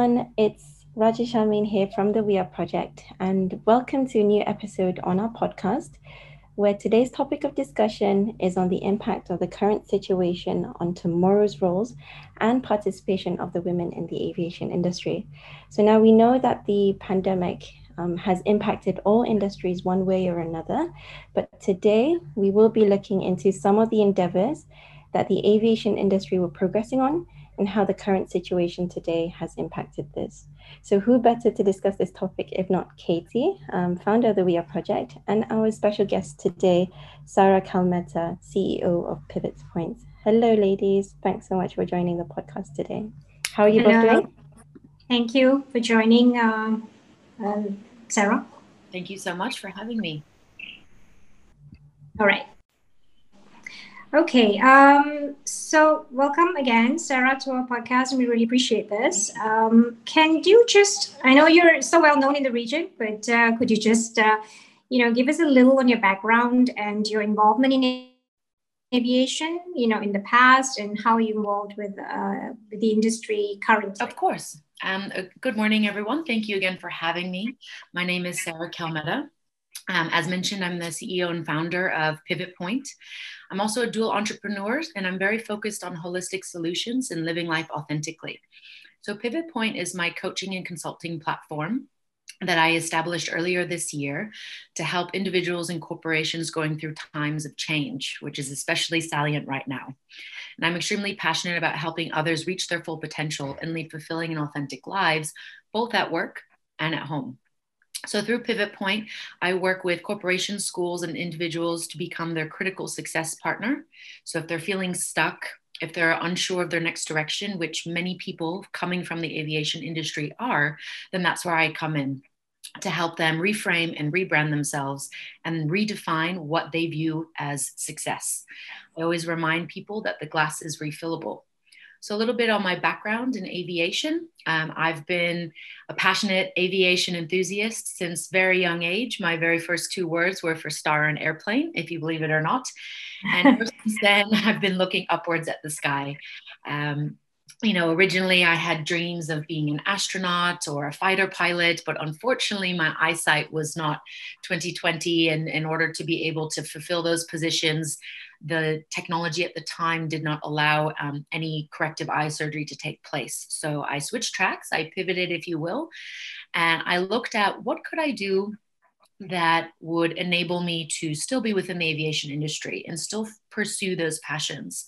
Everyone. It's Rajesh Amin here from the We Are Project, and welcome to a new episode on our podcast, where today's topic of discussion is on the impact of the current situation on tomorrow's roles and participation of the women in the aviation industry. So now we know that the pandemic um, has impacted all industries one way or another, but today we will be looking into some of the endeavors that the aviation industry were progressing on and how the current situation today has impacted this. So, who better to discuss this topic if not Katie, um, founder of the We Are Project, and our special guest today, Sarah Calmetta, CEO of Pivot Point. Hello, ladies. Thanks so much for joining the podcast today. How are you Hello. both doing? Thank you for joining, uh, uh, Sarah. Thank you so much for having me. All right. Okay, um, so welcome again, Sarah, to our podcast, and we really appreciate this. Um, can you just, I know you're so well known in the region, but uh, could you just, uh, you know, give us a little on your background and your involvement in aviation, you know, in the past, and how you involved with, uh, with the industry currently? Of course. Um, uh, good morning, everyone. Thank you again for having me. My name is Sarah Calmetta. Um, as mentioned, I'm the CEO and founder of Pivot Point. I'm also a dual entrepreneur and I'm very focused on holistic solutions and living life authentically. So, Pivot Point is my coaching and consulting platform that I established earlier this year to help individuals and corporations going through times of change, which is especially salient right now. And I'm extremely passionate about helping others reach their full potential and lead fulfilling and authentic lives, both at work and at home. So, through Pivot Point, I work with corporations, schools, and individuals to become their critical success partner. So, if they're feeling stuck, if they're unsure of their next direction, which many people coming from the aviation industry are, then that's where I come in to help them reframe and rebrand themselves and redefine what they view as success. I always remind people that the glass is refillable. So, a little bit on my background in aviation. Um, I've been a passionate aviation enthusiast since very young age. My very first two words were for star and airplane, if you believe it or not. And ever since then, I've been looking upwards at the sky. Um, you know, originally I had dreams of being an astronaut or a fighter pilot, but unfortunately my eyesight was not 2020. And in order to be able to fulfill those positions, the technology at the time did not allow um, any corrective eye surgery to take place. So I switched tracks, I pivoted, if you will, and I looked at what could I do that would enable me to still be within the aviation industry and still pursue those passions.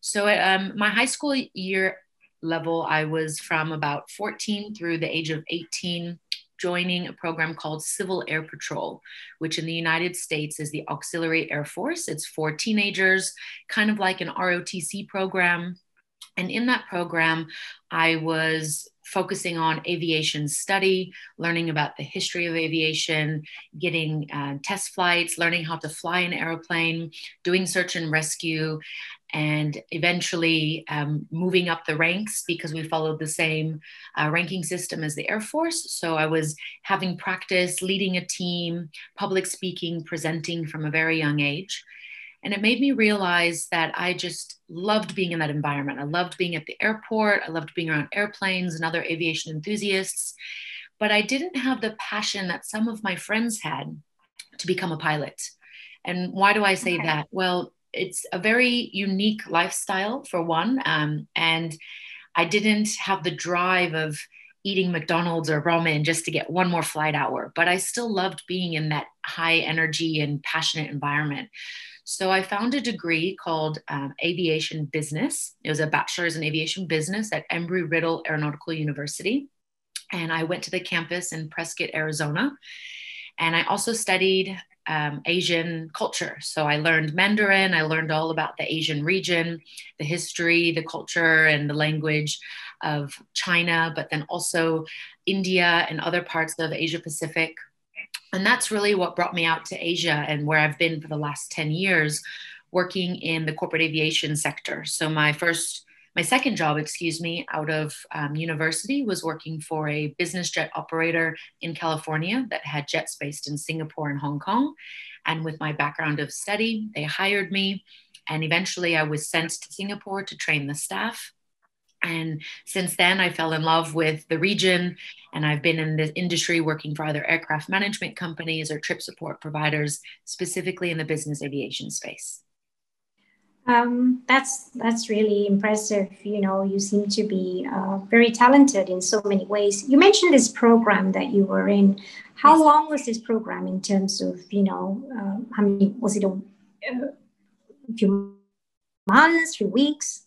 So um, my high school year level, I was from about 14 through the age of 18 joining a program called Civil Air Patrol, which in the United States is the Auxiliary Air Force. It's for teenagers, kind of like an ROTC program. And in that program, I was focusing on aviation study, learning about the history of aviation, getting uh, test flights, learning how to fly an airplane, doing search and rescue, and eventually um, moving up the ranks because we followed the same uh, ranking system as the Air Force. So I was having practice, leading a team, public speaking, presenting from a very young age. And it made me realize that I just loved being in that environment. I loved being at the airport, I loved being around airplanes and other aviation enthusiasts. But I didn't have the passion that some of my friends had to become a pilot. And why do I say okay. that? Well, it's a very unique lifestyle for one um, and i didn't have the drive of eating mcdonald's or ramen just to get one more flight hour but i still loved being in that high energy and passionate environment. So i found a degree called um, aviation business. It was a bachelor's in aviation business at embry-riddle aeronautical university and i went to the campus in prescott arizona and I also studied um, Asian culture. So I learned Mandarin, I learned all about the Asian region, the history, the culture, and the language of China, but then also India and other parts of Asia Pacific. And that's really what brought me out to Asia and where I've been for the last 10 years working in the corporate aviation sector. So my first my second job, excuse me, out of um, university was working for a business jet operator in California that had jets based in Singapore and Hong Kong. And with my background of study, they hired me. And eventually I was sent to Singapore to train the staff. And since then, I fell in love with the region, and I've been in the industry working for either aircraft management companies or trip support providers, specifically in the business aviation space. Um, that's that's really impressive. You know, you seem to be uh, very talented in so many ways. You mentioned this program that you were in. How yes. long was this program in terms of you know uh, how many was it a, a few months, few weeks?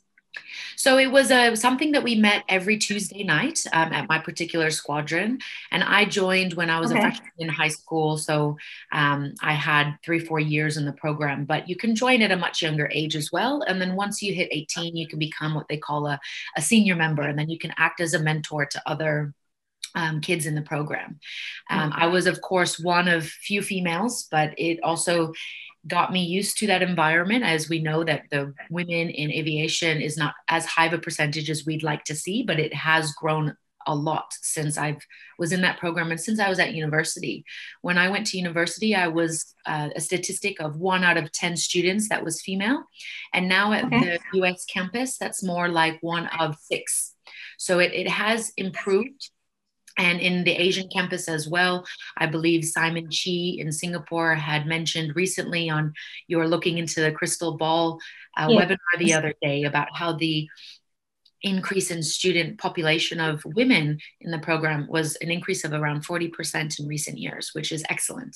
So it was uh, something that we met every Tuesday night um, at my particular squadron. And I joined when I was okay. a freshman in high school. So um, I had three, four years in the program, but you can join at a much younger age as well. And then once you hit 18, you can become what they call a, a senior member. And then you can act as a mentor to other um, kids in the program. Um, I was, of course, one of few females, but it also got me used to that environment as we know that the women in aviation is not as high of a percentage as we'd like to see but it has grown a lot since I was in that program and since I was at university. When I went to university, I was uh, a statistic of one out of 10 students that was female. And now at okay. the US campus, that's more like one of six. So it, it has improved and in the Asian campus as well, I believe Simon Chi in Singapore had mentioned recently on you're looking into the crystal ball uh, yeah. webinar the other day about how the increase in student population of women in the program was an increase of around 40% in recent years, which is excellent.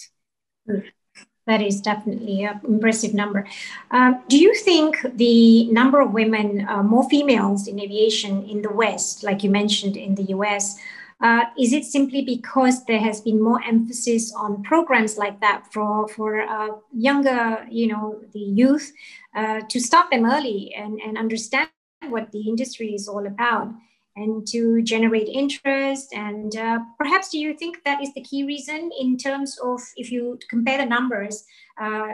That is definitely an impressive number. Uh, do you think the number of women, uh, more females in aviation in the West, like you mentioned in the US, uh, is it simply because there has been more emphasis on programs like that for for uh, younger, you know, the youth uh, to start them early and, and understand what the industry is all about and to generate interest? And uh, perhaps do you think that is the key reason in terms of if you compare the numbers uh,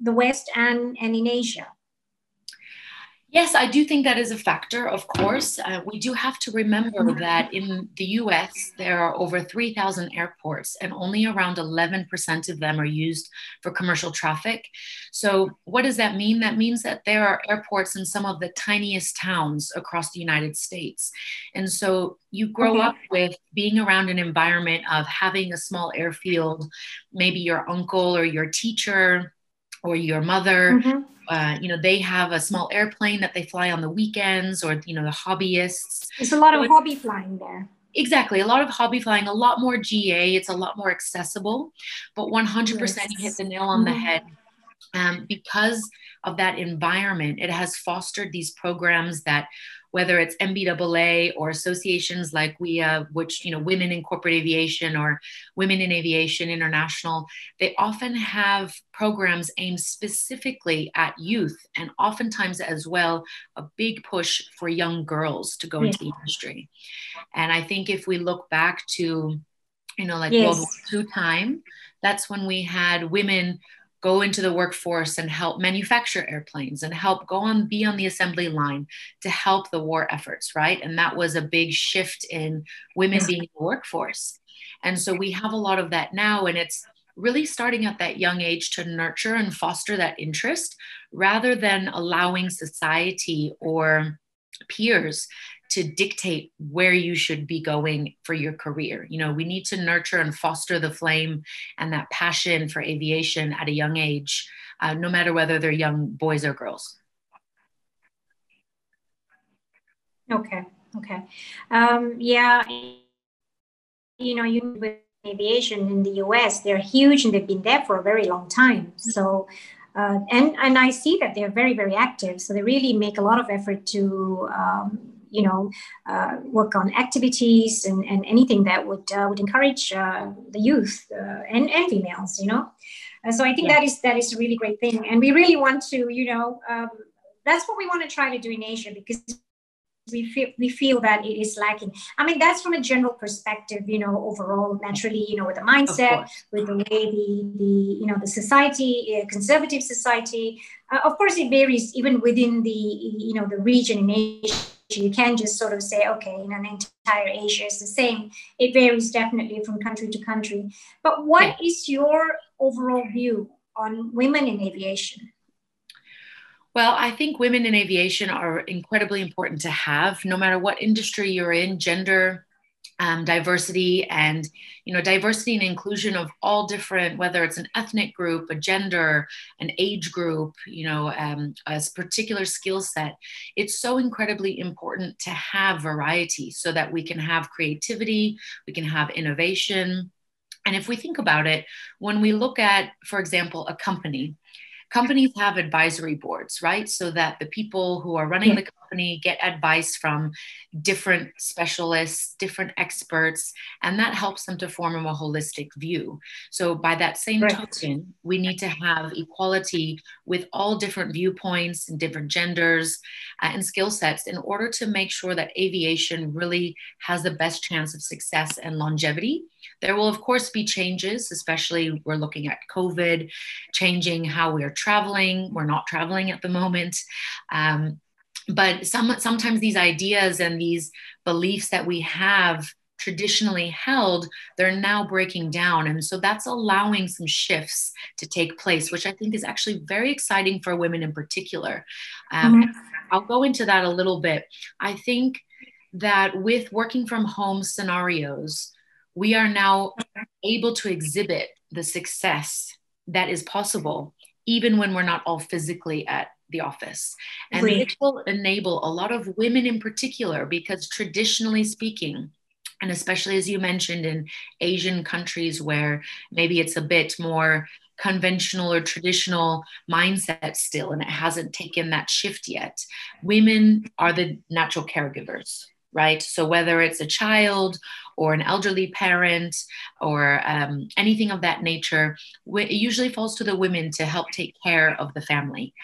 the west and and in asia Yes, I do think that is a factor, of course. Uh, we do have to remember that in the US, there are over 3,000 airports, and only around 11% of them are used for commercial traffic. So, what does that mean? That means that there are airports in some of the tiniest towns across the United States. And so, you grow okay. up with being around an environment of having a small airfield, maybe your uncle or your teacher or your mother. Mm-hmm. Uh, you know, they have a small airplane that they fly on the weekends, or you know, the hobbyists. There's a lot of hobby flying there. Exactly, a lot of hobby flying, a lot more GA. It's a lot more accessible, but 100% yes. you hit the nail on mm-hmm. the head. Um, because of that environment, it has fostered these programs that whether it's NBAA or associations like WIA, which, you know, Women in Corporate Aviation or Women in Aviation International, they often have programs aimed specifically at youth and oftentimes as well a big push for young girls to go into the industry. And I think if we look back to, you know, like yes. World War II time, that's when we had women go into the workforce and help manufacture airplanes and help go on be on the assembly line to help the war efforts right? And that was a big shift in women being in the workforce. And so we have a lot of that now and it's really starting at that young age to nurture and foster that interest rather than allowing society or peers to dictate where you should be going for your career. You know, we need to nurture and foster the flame and that passion for aviation at a young age, uh, no matter whether they're young boys or girls. Okay. Okay. Um, yeah. You know, you with aviation in the U.S., they're huge and they've been there for a very long time. So. Uh, and and I see that they're very very active, so they really make a lot of effort to um, you know, uh, work on activities and, and anything that would uh, would encourage uh, the youth uh, and, and females, you know. Uh, so I think yeah. that is that is a really great thing, and we really want to, you know, um, that's what we want to try to do in Asia because we feel we feel that it is lacking. I mean, that's from a general perspective, you know, overall, naturally, you know, with the mindset, with the way the the you know the society, uh, conservative society. Uh, of course, it varies even within the you know the region in Asia you can't just sort of say, okay, in an entire Asia is the same. It varies definitely from country to country. But what is your overall view on women in aviation? Well, I think women in aviation are incredibly important to have, no matter what industry you're in, gender, um, diversity and you know diversity and inclusion of all different whether it's an ethnic group a gender an age group you know um, a particular skill set it's so incredibly important to have variety so that we can have creativity we can have innovation and if we think about it when we look at for example a company companies have advisory boards, right? So that the people who are running the company get advice from different specialists, different experts, and that helps them to form a more holistic view. So, by that same right. token, we need to have equality with all different viewpoints and different genders uh, and skill sets in order to make sure that aviation really has the best chance of success and longevity. There will, of course, be changes, especially we're looking at COVID, changing how we are traveling. We're not traveling at the moment. Um, but some, sometimes these ideas and these beliefs that we have traditionally held, they're now breaking down. And so that's allowing some shifts to take place, which I think is actually very exciting for women in particular. Um, mm-hmm. I'll go into that a little bit. I think that with working from home scenarios, we are now able to exhibit the success that is possible, even when we're not all physically at the office. And right. it will enable a lot of women in particular, because traditionally speaking, and especially as you mentioned in Asian countries where maybe it's a bit more conventional or traditional mindset still, and it hasn't taken that shift yet, women are the natural caregivers right? So whether it's a child or an elderly parent or um, anything of that nature, it usually falls to the women to help take care of the family.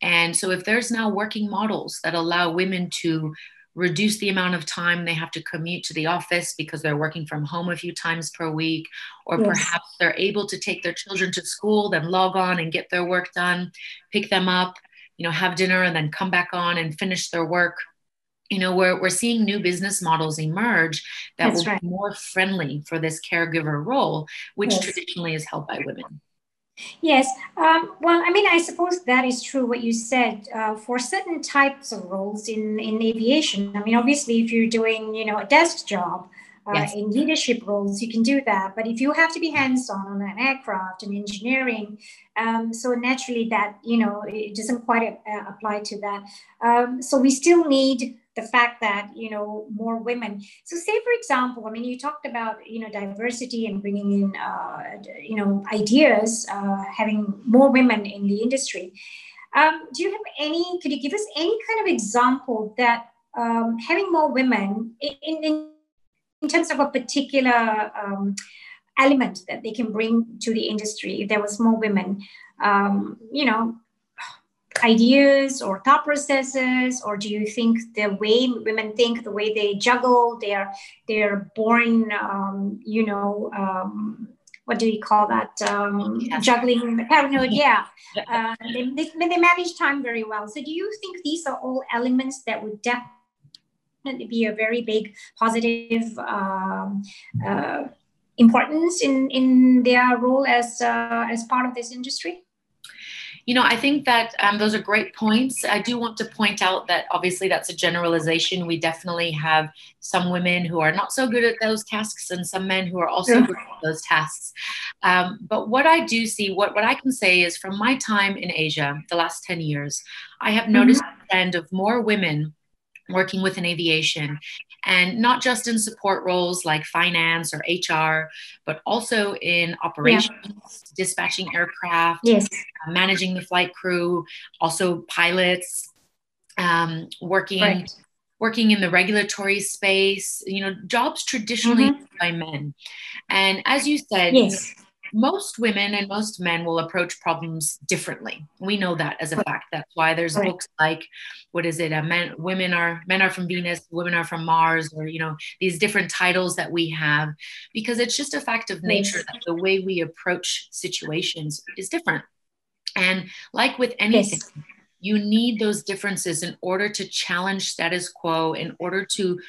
And so if there's now working models that allow women to reduce the amount of time they have to commute to the office because they're working from home a few times per week, or yes. perhaps they're able to take their children to school, then log on and get their work done, pick them up, you know, have dinner and then come back on and finish their work you know we're, we're seeing new business models emerge that That's will right. be more friendly for this caregiver role which yes. traditionally is held by women yes um, well i mean i suppose that is true what you said uh, for certain types of roles in in aviation i mean obviously if you're doing you know a desk job uh, yes. in leadership roles, you can do that. But if you have to be hands-on on an aircraft and engineering, um, so naturally that you know it doesn't quite uh, apply to that. Um, so we still need the fact that you know more women. So say for example i mean you talked about you know diversity and bringing in uh, you know ideas uh, having more women in the industry. Um, do you have any could you give us any kind of example that um, having more women in, in, in terms of a particular um, element that they can bring to the industry if there was more women um, you know ideas or thought processes or do you think the way women think the way they juggle their their born um, you know um, what do you call that? Um, juggling paranoid yeah. Uh, they, they, they, manage time very well. So do you think these are all elements that would definitely be a very big positive um, uh, importance in in their role as uh, as part of this industry you know, I think that um, those are great points. I do want to point out that obviously that's a generalization. We definitely have some women who are not so good at those tasks and some men who are also yeah. good at those tasks. Um, but what I do see, what, what I can say is from my time in Asia, the last 10 years, I have noticed mm-hmm. a trend of more women working within aviation and not just in support roles like finance or HR, but also in operations, yeah. dispatching aircraft, yes. uh, managing the flight crew, also pilots, um, working. Right. Working in the regulatory space, you know, jobs traditionally mm-hmm. by men. And as you said, yes most women and most men will approach problems differently. We know that as a fact. That's why there's right. books like, what is it? Uh, men, women are men are from Venus, women are from Mars, or you know these different titles that we have, because it's just a fact of nature that the way we approach situations is different. And like with anything. Yes. You need those differences in order to challenge status quo, in order to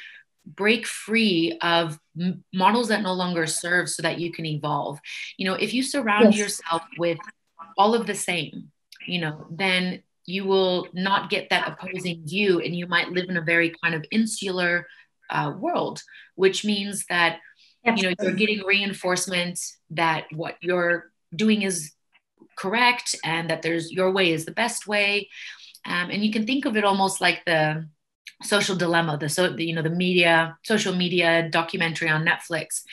break free of m- models that no longer serve so that you can evolve. You know if you surround yes. yourself with all of the same you know then you will not get that opposing view and you might live in a very kind of insular uh, world which means that you know you're getting reinforcement that what you're doing is correct and that there's your way is the best way. Um, and you can think of it almost like the social dilemma the so the, you know the media social media documentary on netflix.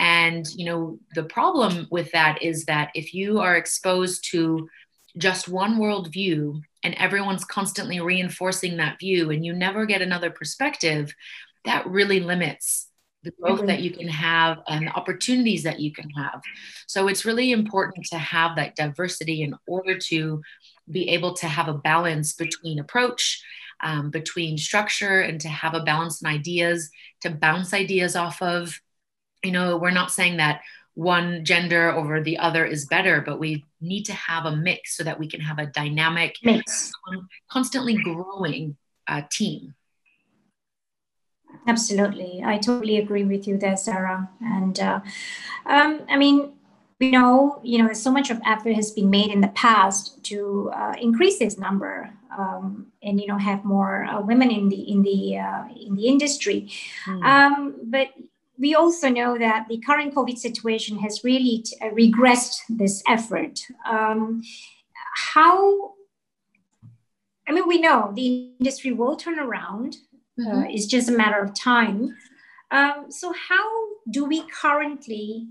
And you know the problem with that is that if you are exposed to just one worldview and everyone's constantly reinforcing that view and you never get another perspective that really limits the growth mm-hmm. that you can have and the opportunities that you can have. So it's really important to have that diversity in order to be able to have a balance between approach um, between structure and to have a balance in ideas to bounce ideas off of you know we're not saying that one gender over the other is better, but we need to have a mix so that we can have a dynamic, mix, constantly growing uh, team. Absolutely, I totally agree with you there, Sarah. And uh, um, I mean, we know, you know, so much of effort has been made in the past to uh, increase this number um, and you know have more uh, women in the in the uh, in the industry. Mm. Um, but we also know that the current COVID situation has really t- uh, regressed this effort. Um, how, I mean, we know the industry will turn around, uh, mm-hmm. uh, it's just a matter of time. Um, so, how do we currently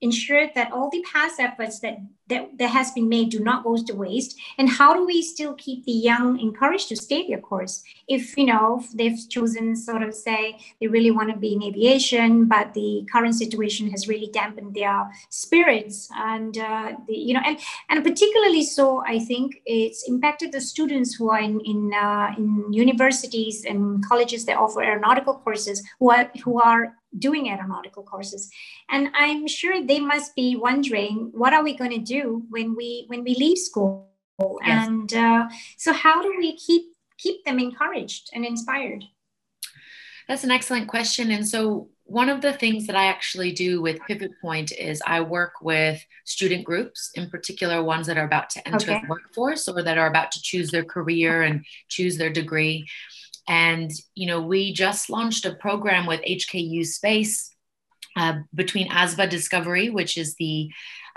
ensure that all the past efforts that, that that has been made do not go to waste? And how do we still keep the young encouraged to stay their course? If you know if they've chosen sort of say they really want to be in aviation but the current situation has really dampened their spirits and uh, the, you know and and particularly so i think it's impacted the students who are in in, uh, in universities and colleges that offer aeronautical courses who are who are doing aeronautical courses and i'm sure they must be wondering what are we going to do when we when we leave school yes. and uh, so how do we keep keep them encouraged and inspired that's an excellent question and so one of the things that I actually do with Pivot Point is I work with student groups, in particular ones that are about to enter okay. the workforce or that are about to choose their career and choose their degree. And, you know, we just launched a program with HKU Space uh, between ASBA Discovery, which is the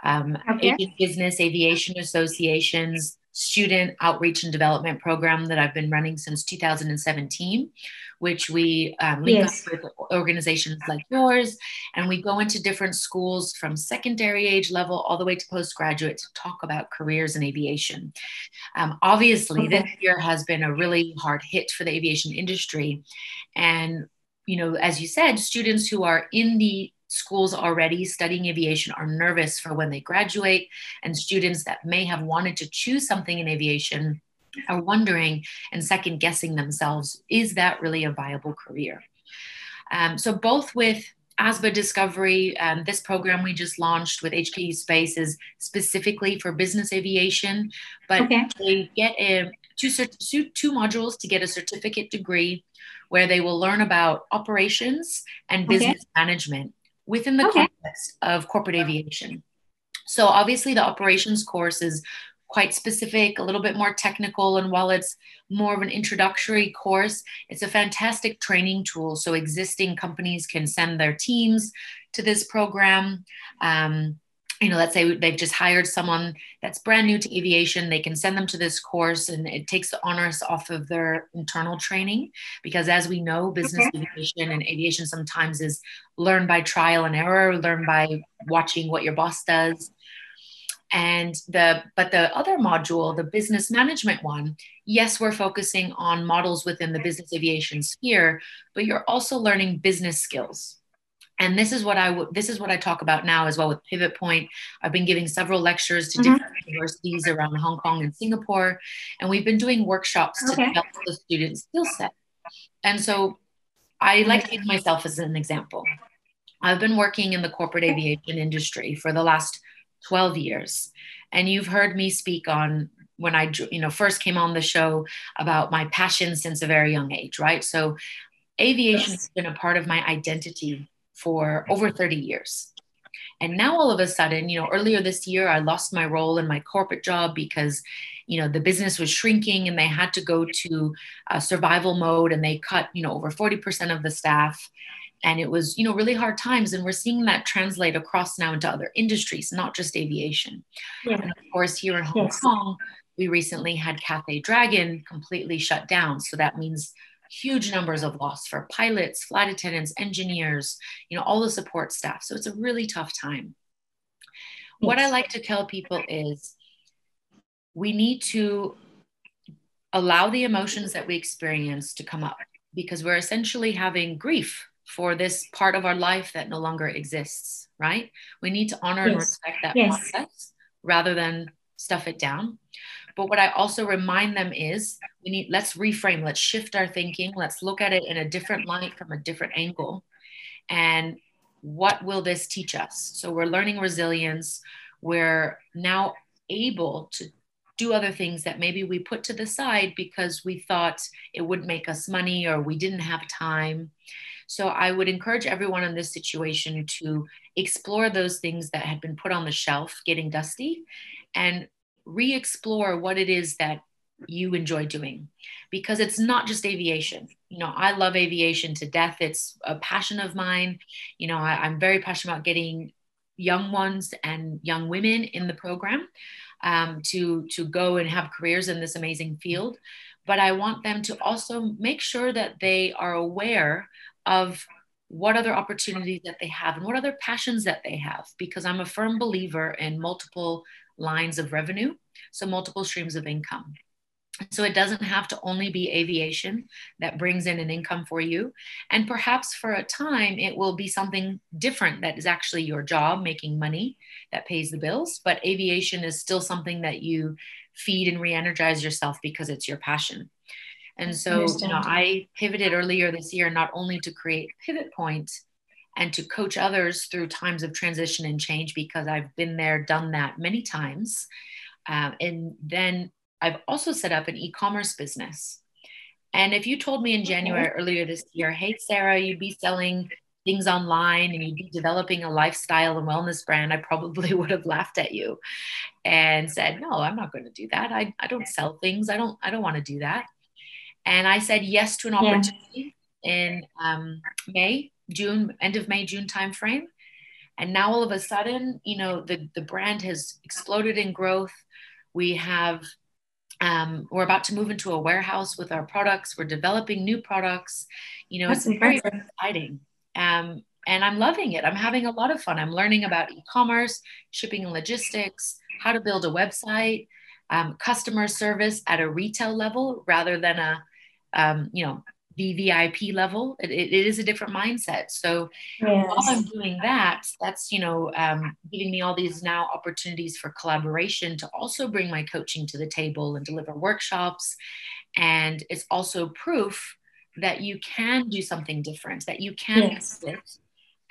um, okay. Business Aviation Association's student outreach and development program that I've been running since 2017, which we um, link yes. up with organizations like yours. And we go into different schools from secondary age level all the way to postgraduate to talk about careers in aviation. Um, obviously, okay. this year has been a really hard hit for the aviation industry. And you know, as you said, students who are in the schools already studying aviation are nervous for when they graduate, and students that may have wanted to choose something in aviation are wondering and second guessing themselves is that really a viable career? Um, so, both with ASBA Discovery, um, this program we just launched with HKU Space is specifically for business aviation, but okay. they get a, two, two modules to get a certificate degree where they will learn about operations and business okay. management within the okay. context of corporate aviation. So, obviously, the operations course is quite specific, a little bit more technical. And while it's more of an introductory course, it's a fantastic training tool. So, existing companies can send their teams to this program. Um, you know, let's say they've just hired someone that's brand new to aviation, they can send them to this course and it takes the onus off of their internal training. Because as we know, business okay. aviation and aviation sometimes is learned by trial and error, learned by watching what your boss does. And the but the other module, the business management one, yes, we're focusing on models within the business aviation sphere, but you're also learning business skills and this is what I w- this is what I talk about now as well with Pivot Point. I've been giving several lectures to mm-hmm. different universities around Hong Kong and Singapore, and we've been doing workshops okay. to develop the student skill set. And so, I like to use myself as an example. I've been working in the corporate aviation industry for the last 12 years, and you've heard me speak on when I you know first came on the show about my passion since a very young age, right? So aviation yes. has been a part of my identity for over 30 years. And now all of a sudden, you know, earlier this year, I lost my role in my corporate job because, you know the business was shrinking and they had to go to uh, survival mode and they cut you know over 40% of the staff and it was you know really hard times and we're seeing that translate across now into other industries not just aviation yeah. and of course here in hong yes. kong we recently had cathay dragon completely shut down so that means huge numbers of loss for pilots flight attendants engineers you know all the support staff so it's a really tough time what i like to tell people is we need to allow the emotions that we experience to come up because we're essentially having grief for this part of our life that no longer exists, right? We need to honor yes. and respect that yes. process rather than stuff it down. But what I also remind them is we need let's reframe, let's shift our thinking, let's look at it in a different light from a different angle. And what will this teach us? So we're learning resilience. We're now able to do other things that maybe we put to the side because we thought it would make us money or we didn't have time. So I would encourage everyone in this situation to explore those things that had been put on the shelf, getting dusty, and re explore what it is that you enjoy doing because it's not just aviation. You know, I love aviation to death. It's a passion of mine. You know, I, am very passionate about getting young ones and young women in the program um, to to go and have careers in this amazing field. But I want them to also make sure that they are aware of what other opportunities that they have and what other passions that they have because i'm a firm believer in multiple lines of revenue so multiple streams of income so it doesn't have to only be aviation that brings in an income for you. And perhaps for a time, it will be something different that is actually your job, making money that pays the bills. But aviation is still something that you feed and re energize yourself because it's your passion. And so, you know, I pivoted earlier this year not only to create Pivot Point and to coach others through times of transition and change because I've been there, done that many times. Um, and then I've also set up an e commerce business. And if you told me in January earlier this year, hey, Sarah, you'd be selling things online and you'd be developing a lifestyle and wellness brand, I probably would have laughed at you and said, no, I'm not going to do that. I, I don't sell things. I don't, I don't want to do that. And I said yes to an opportunity yeah. in um, May, June, end of May, June timeframe. And now all of a sudden, you know, the, the brand has exploded in growth. We have, um, we're about to move into a warehouse with our products. We're developing new products. You know, That's it's very, very exciting. Um, and I'm loving it. I'm having a lot of fun. I'm learning about e commerce, shipping and logistics, how to build a website, um, customer service at a retail level rather than a um, you know, VVIP level. It, it is a different mindset. So yes. while I'm doing that, that's, you know, um, giving me all these now opportunities for collaboration to also bring my coaching to the table and deliver workshops. And it's also proof that you can do something different, that you can yes.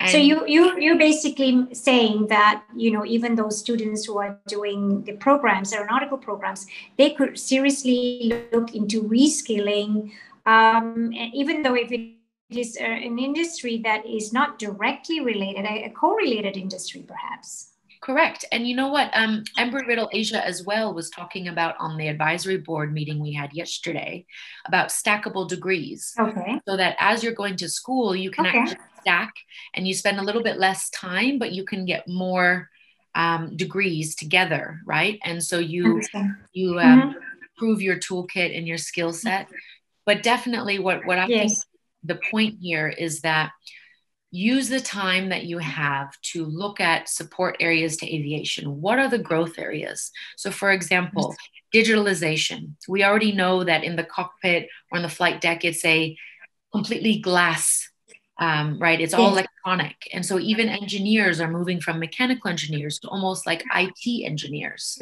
And so you you you're basically saying that you know even those students who are doing the programs, aeronautical programs, they could seriously look into reskilling, um, even though if it is an industry that is not directly related, a, a correlated industry perhaps. Correct. And you know what? Um, Embry Riddle Asia as well was talking about on the advisory board meeting we had yesterday about stackable degrees. Okay. So that as you're going to school, you can okay. actually stack and you spend a little bit less time, but you can get more um, degrees together, right? And so you you um, mm-hmm. prove your toolkit and your skill set. But definitely, what what I yes. think the point here is that use the time that you have to look at support areas to aviation. What are the growth areas? So, for example, digitalization. We already know that in the cockpit or in the flight deck, it's a completely glass, um, right? It's all electronic. And so, even engineers are moving from mechanical engineers to almost like IT engineers.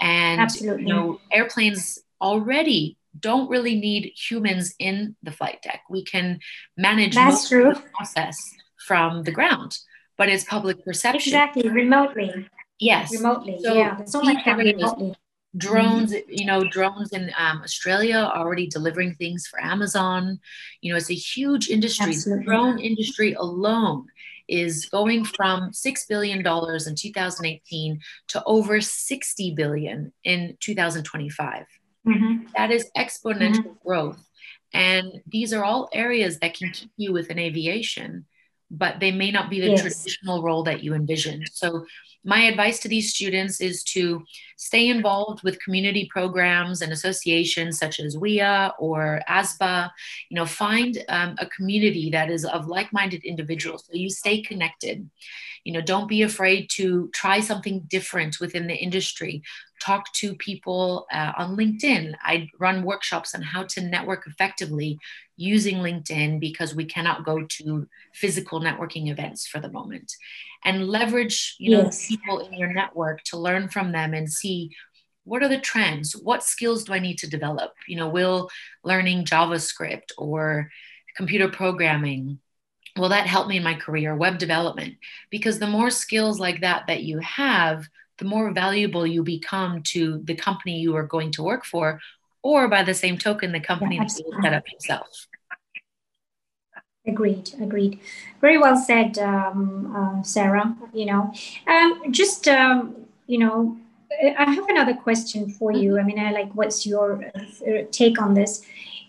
And, Absolutely. you know, airplanes already don't really need humans in the flight deck. We can manage That's true. the process from the ground, but it's public perception. Exactly, remotely. Yes. Remotely. So yeah. So much remotely. drones you know drones in um, australia are already delivering things for amazon you know it's a huge industry Absolutely. the drone industry alone is going from $6 billion in 2018 to over 60 billion in 2025 mm-hmm. that is exponential mm-hmm. growth and these are all areas that can keep you within aviation but they may not be the yes. traditional role that you envisioned so my advice to these students is to stay involved with community programs and associations such as WIA or ASBA. You know, find um, a community that is of like-minded individuals so you stay connected. You know, don't be afraid to try something different within the industry. Talk to people uh, on LinkedIn. I run workshops on how to network effectively using LinkedIn because we cannot go to physical networking events for the moment and leverage you know yes. people in your network to learn from them and see what are the trends what skills do i need to develop you know will learning javascript or computer programming will that help me in my career web development because the more skills like that that you have the more valuable you become to the company you are going to work for or by the same token the company yeah, that you set up yourself Agreed, agreed. Very well said, um, uh, Sarah. You know, um, just um, you know, I have another question for you. I mean, I like, what's your uh, take on this?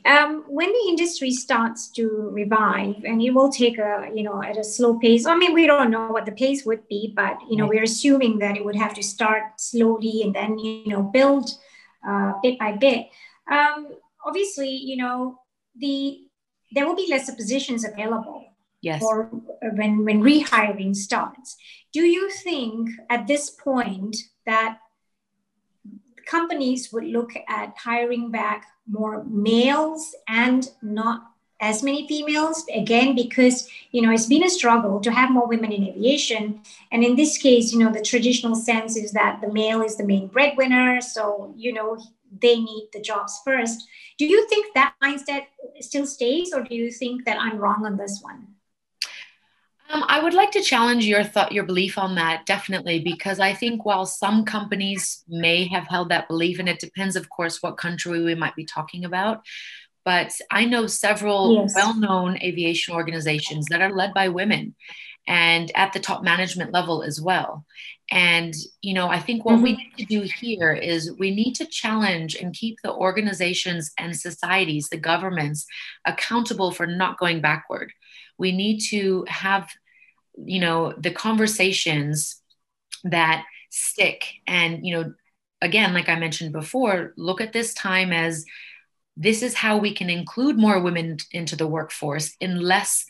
Um, when the industry starts to revive, and it will take a you know at a slow pace. I mean, we don't know what the pace would be, but you know, we're assuming that it would have to start slowly and then you know build uh, bit by bit. Um, obviously, you know the there will be lesser positions available yes. for when, when rehiring starts. Do you think at this point that companies would look at hiring back more males and not as many females again because you know it's been a struggle to have more women in aviation and in this case you know the traditional sense is that the male is the main breadwinner so you know they need the jobs first. Do you think that mindset still stays, or do you think that I'm wrong on this one? Um, I would like to challenge your thought, your belief on that, definitely, because I think while some companies may have held that belief, and it depends, of course, what country we might be talking about. But I know several yes. well known aviation organizations that are led by women and at the top management level as well. And, you know, I think what mm-hmm. we need to do here is we need to challenge and keep the organizations and societies, the governments, accountable for not going backward. We need to have, you know, the conversations that stick. And, you know, again, like I mentioned before, look at this time as this is how we can include more women into the workforce in less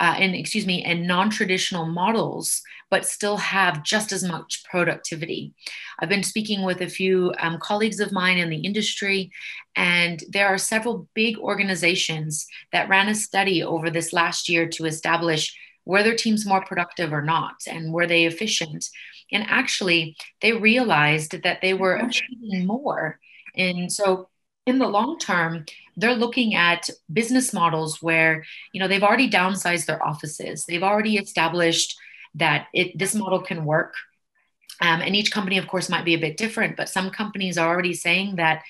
uh, in excuse me and non-traditional models but still have just as much productivity. I've been speaking with a few um, colleagues of mine in the industry and there are several big organizations that ran a study over this last year to establish were their teams more productive or not and were they efficient? And actually they realized that they were achieving more. And so in the long term they're looking at business models where you know they've already downsized their offices. They've already established that it this model can work. Um, and each company of course might be a bit different but some companies are already saying that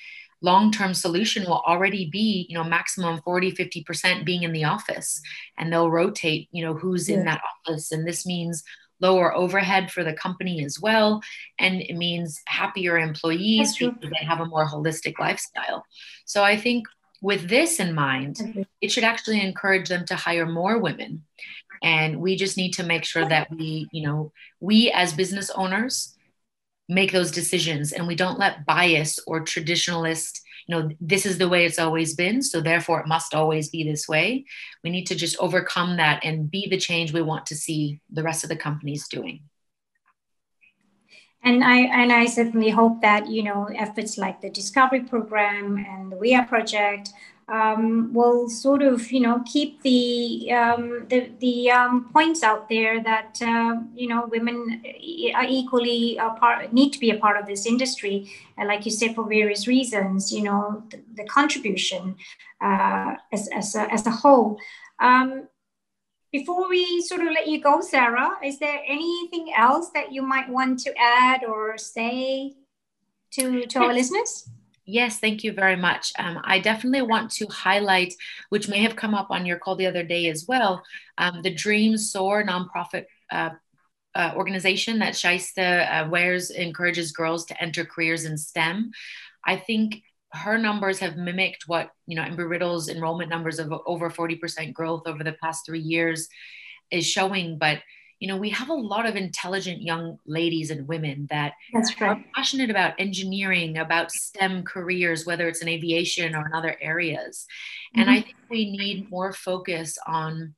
long-term solution will already be you know maximum 40 50% being in the office and they'll rotate you know who's yeah. in that office. And this means lower overhead for the company as well. And it means happier employees because they have a more holistic lifestyle. So I think with this in mind, it should actually encourage them to hire more women. And we just need to make sure that we, you know, we as business owners make those decisions and we don't let bias or traditionalist know this is the way it's always been so therefore it must always be this way. We need to just overcome that and be the change we want to see the rest of the companies doing. And I and I certainly hope that you know efforts like the Discovery Program and the WIA project um, will sort of you know keep the um, the the um, points out there that uh, you know women are equally a part need to be a part of this industry, and like you said for various reasons, you know the, the contribution uh, as as a, as a whole. Um, before we sort of let you go, Sarah, is there anything else that you might want to add or say? to, to our listeners? Yes, thank you very much. Um, I definitely want to highlight, which may have come up on your call the other day as well, um, the Dreams Soar nonprofit uh, uh, organization that Shaesta uh, Waiz encourages girls to enter careers in STEM. I think her numbers have mimicked what you know Embry Riddle's enrollment numbers of over 40% growth over the past three years is showing. But you know we have a lot of intelligent young ladies and women that right. are passionate about engineering, about STEM careers, whether it's in aviation or in other areas. Mm-hmm. And I think we need more focus on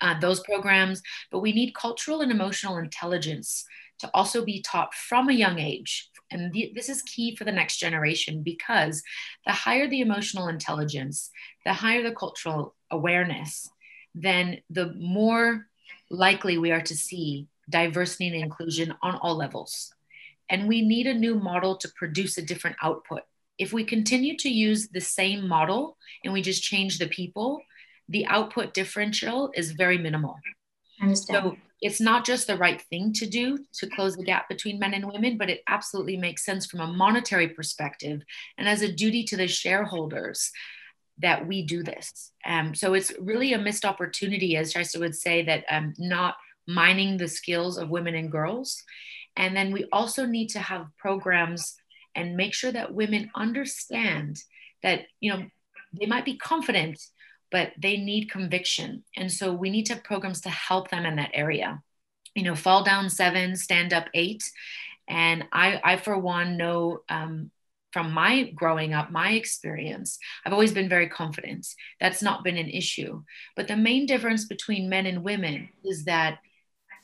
uh, those programs, but we need cultural and emotional intelligence to also be taught from a young age and the, this is key for the next generation because the higher the emotional intelligence, the higher the cultural awareness, then the more likely we are to see diversity and inclusion on all levels. And we need a new model to produce a different output. If we continue to use the same model and we just change the people, the output differential is very minimal. So it's not just the right thing to do to close the gap between men and women, but it absolutely makes sense from a monetary perspective and as a duty to the shareholders that we do this. Um, so it's really a missed opportunity, as Shaesta would say, that um, not mining the skills of women and girls. And then we also need to have programs and make sure that women understand that, you know, they might be confident but they need conviction. And so we need to have programs to help them in that area. You know, fall down seven, stand up eight. And I, I for one, know um, from my growing up, my experience, I've always been very confident. That's not been an issue. But the main difference between men and women is that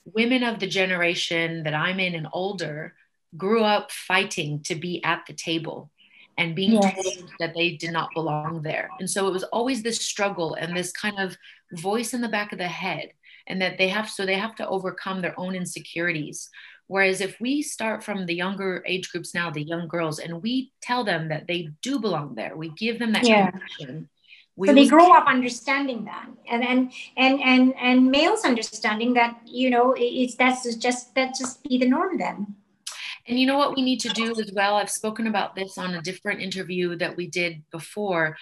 women of the generation that I'm in and older grew up fighting to be at the table and being yes. told that they did not belong there. And so it was always this struggle and this kind of voice in the back of the head, and that they have so they have to overcome their own insecurities. Whereas if we start from the younger age groups now, the young girls, and we tell them that they do belong there, we give them that yeah. so they grow up understanding that, and and and and and males understanding that you know it's that's just that just be the norm then. And you know what we need to do as well? I've spoken about this on a different interview that we did before.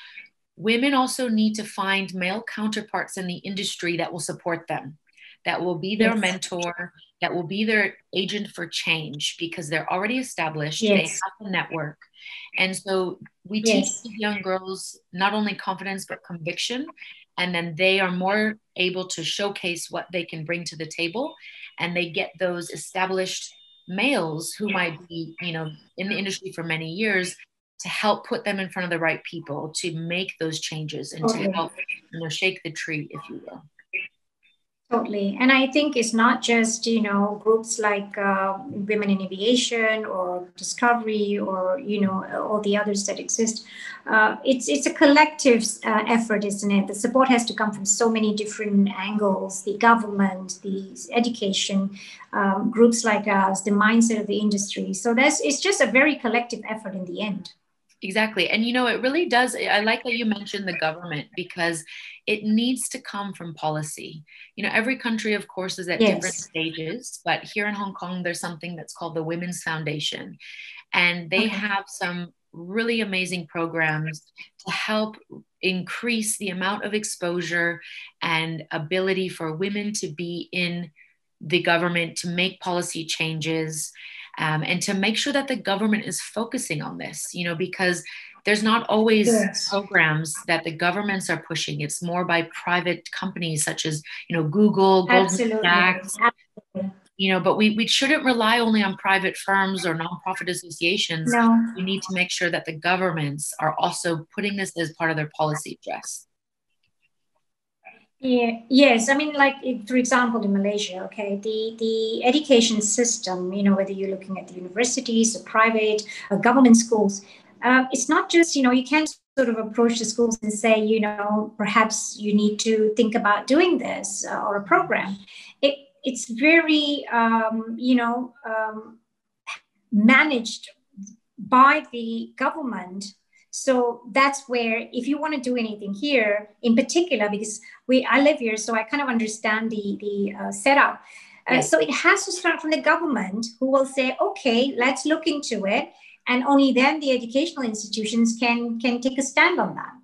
Women also need to find male counterparts in the industry that will support them, that will be their yes. mentor, that will be their agent for change because they're already established, yes. they have a network. And so we yes. teach young girls not only confidence, but conviction. And then they are more able to showcase what they can bring to the table and they get those established males who might be, you know, in the industry for many years to help put them in front of the right people to make those changes and okay. to help, you know, shake the tree, if you will. Totally. And I think it's not just, you know, groups like uh, Women in Aviation or Discovery or, you know, all the others that exist. Uh, it's, it's a collective uh, effort, isn't it? The support has to come from so many different angles the government, the education, um, groups like us, the mindset of the industry. So that's it's just a very collective effort in the end. Exactly. And you know, it really does. Eh, I like that you mentioned the government because it needs to come from policy. You know, every country, of course, is at yes. different stages, but here in Hong Kong, there's something that's called the Women's Foundation. And they okay. have some really amazing programs to help increase the amount of exposure and ability for women to be in the government to make policy changes um, and to make sure that the government is focusing on this, you know, because there's not always yes. programs that the governments are pushing. It's more by private companies such as, you know, Google, Goldman Sachs. You know, but we, we shouldn't rely only on private firms or nonprofit associations. No. We need to make sure that the governments are also putting this as part of their policy address. Yeah, yes. I mean, like for example, in Malaysia, okay, the the education system, you know, whether you're looking at the universities, or private, or government schools, uh, it's not just you know you can't sort of approach the schools and say you know perhaps you need to think about doing this uh, or a program. It it's very um, you know um, managed by the government so that's where, if you want to do anything here, in particular, because we I live here, so I kind of understand the the uh, setup. Uh, so it has to start from the government, who will say, okay, let's look into it. and only then the educational institutions can can take a stand on that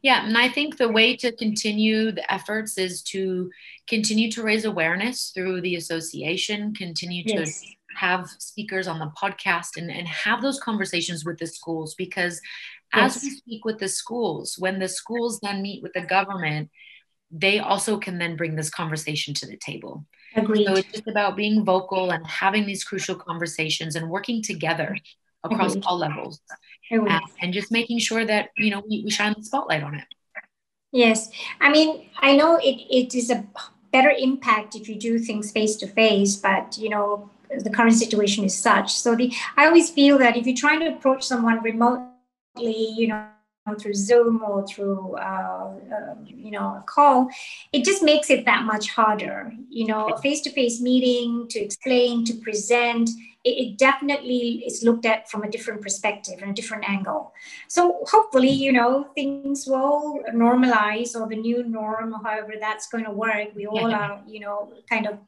yeah, and I think the way to continue the efforts is to continue to raise awareness through the association, continue to yes. Have speakers on the podcast and, and have those conversations with the schools because yes. as we speak with the schools, when the schools then meet with the government, they also can then bring this conversation to the table. Agreed. So it's just about being vocal and having these crucial conversations and working together across Agreed. all levels uh, and just making sure that you know we, we shine the spotlight on it yes i mean i know it, it is a better impact if you do things face to face but you know the current situation is such so the i always feel that if you're trying to approach someone remotely you know through Zoom or through uh, uh, you know a call, it just makes it that much harder. You know, a face-to-face meeting to explain, to present, it, it, definitely is looked at from a different perspective and a different angle. So hopefully, you know, things will normalize or the new norm, or however that's going to work. We all yeah. are, you know, kind of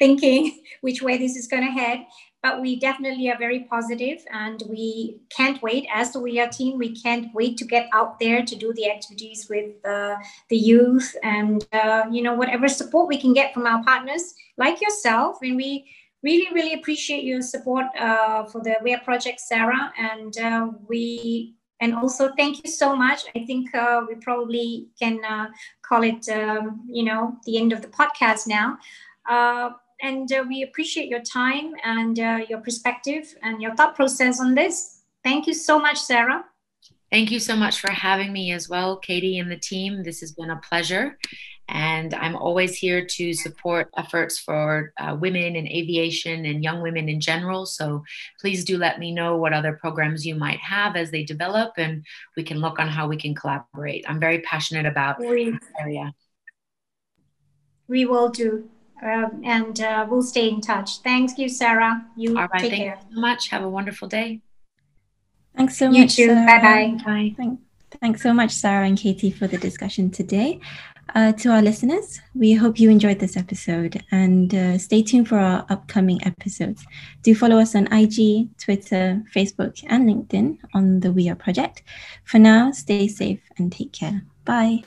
thinking which way this is going to head but we definitely are very positive and we can't wait. As the we are team we can't wait to get out there to do the activities with uh, the youth and uh, you know whatever support we can get from our partners like yourself. And we really really appreciate your support uh, for the we are project sarah. And uh, we and also thank you so much. I think uh, we probably can uh, call it um, you know the end of the podcast now and uh, we appreciate your time and uh, your perspective and your thought process on this. Thank you so much, Sarah. Thank you so much for having me as well, Katie and the team. This has been a pleasure. And I'm always here to support efforts for uh, women in aviation and young women in general. So please do let me know what other programs you might have as they develop, and we can look on how we can collaborate. I'm very passionate about we, this area. We will do. Um, and uh, we'll stay in touch. Thank you, Sarah. You All right, take thank care. you so much. Have a wonderful day. Thanks so you much. You too. Bye bye. Bye. Thank, thanks so much, Sarah and Katie, for the discussion today. Uh, to our listeners, we hope you enjoyed this episode and uh, stay tuned for our upcoming episodes. Do follow us on IG, Twitter, Facebook, and LinkedIn on the We Are Project. For now, stay safe and take care. Bye.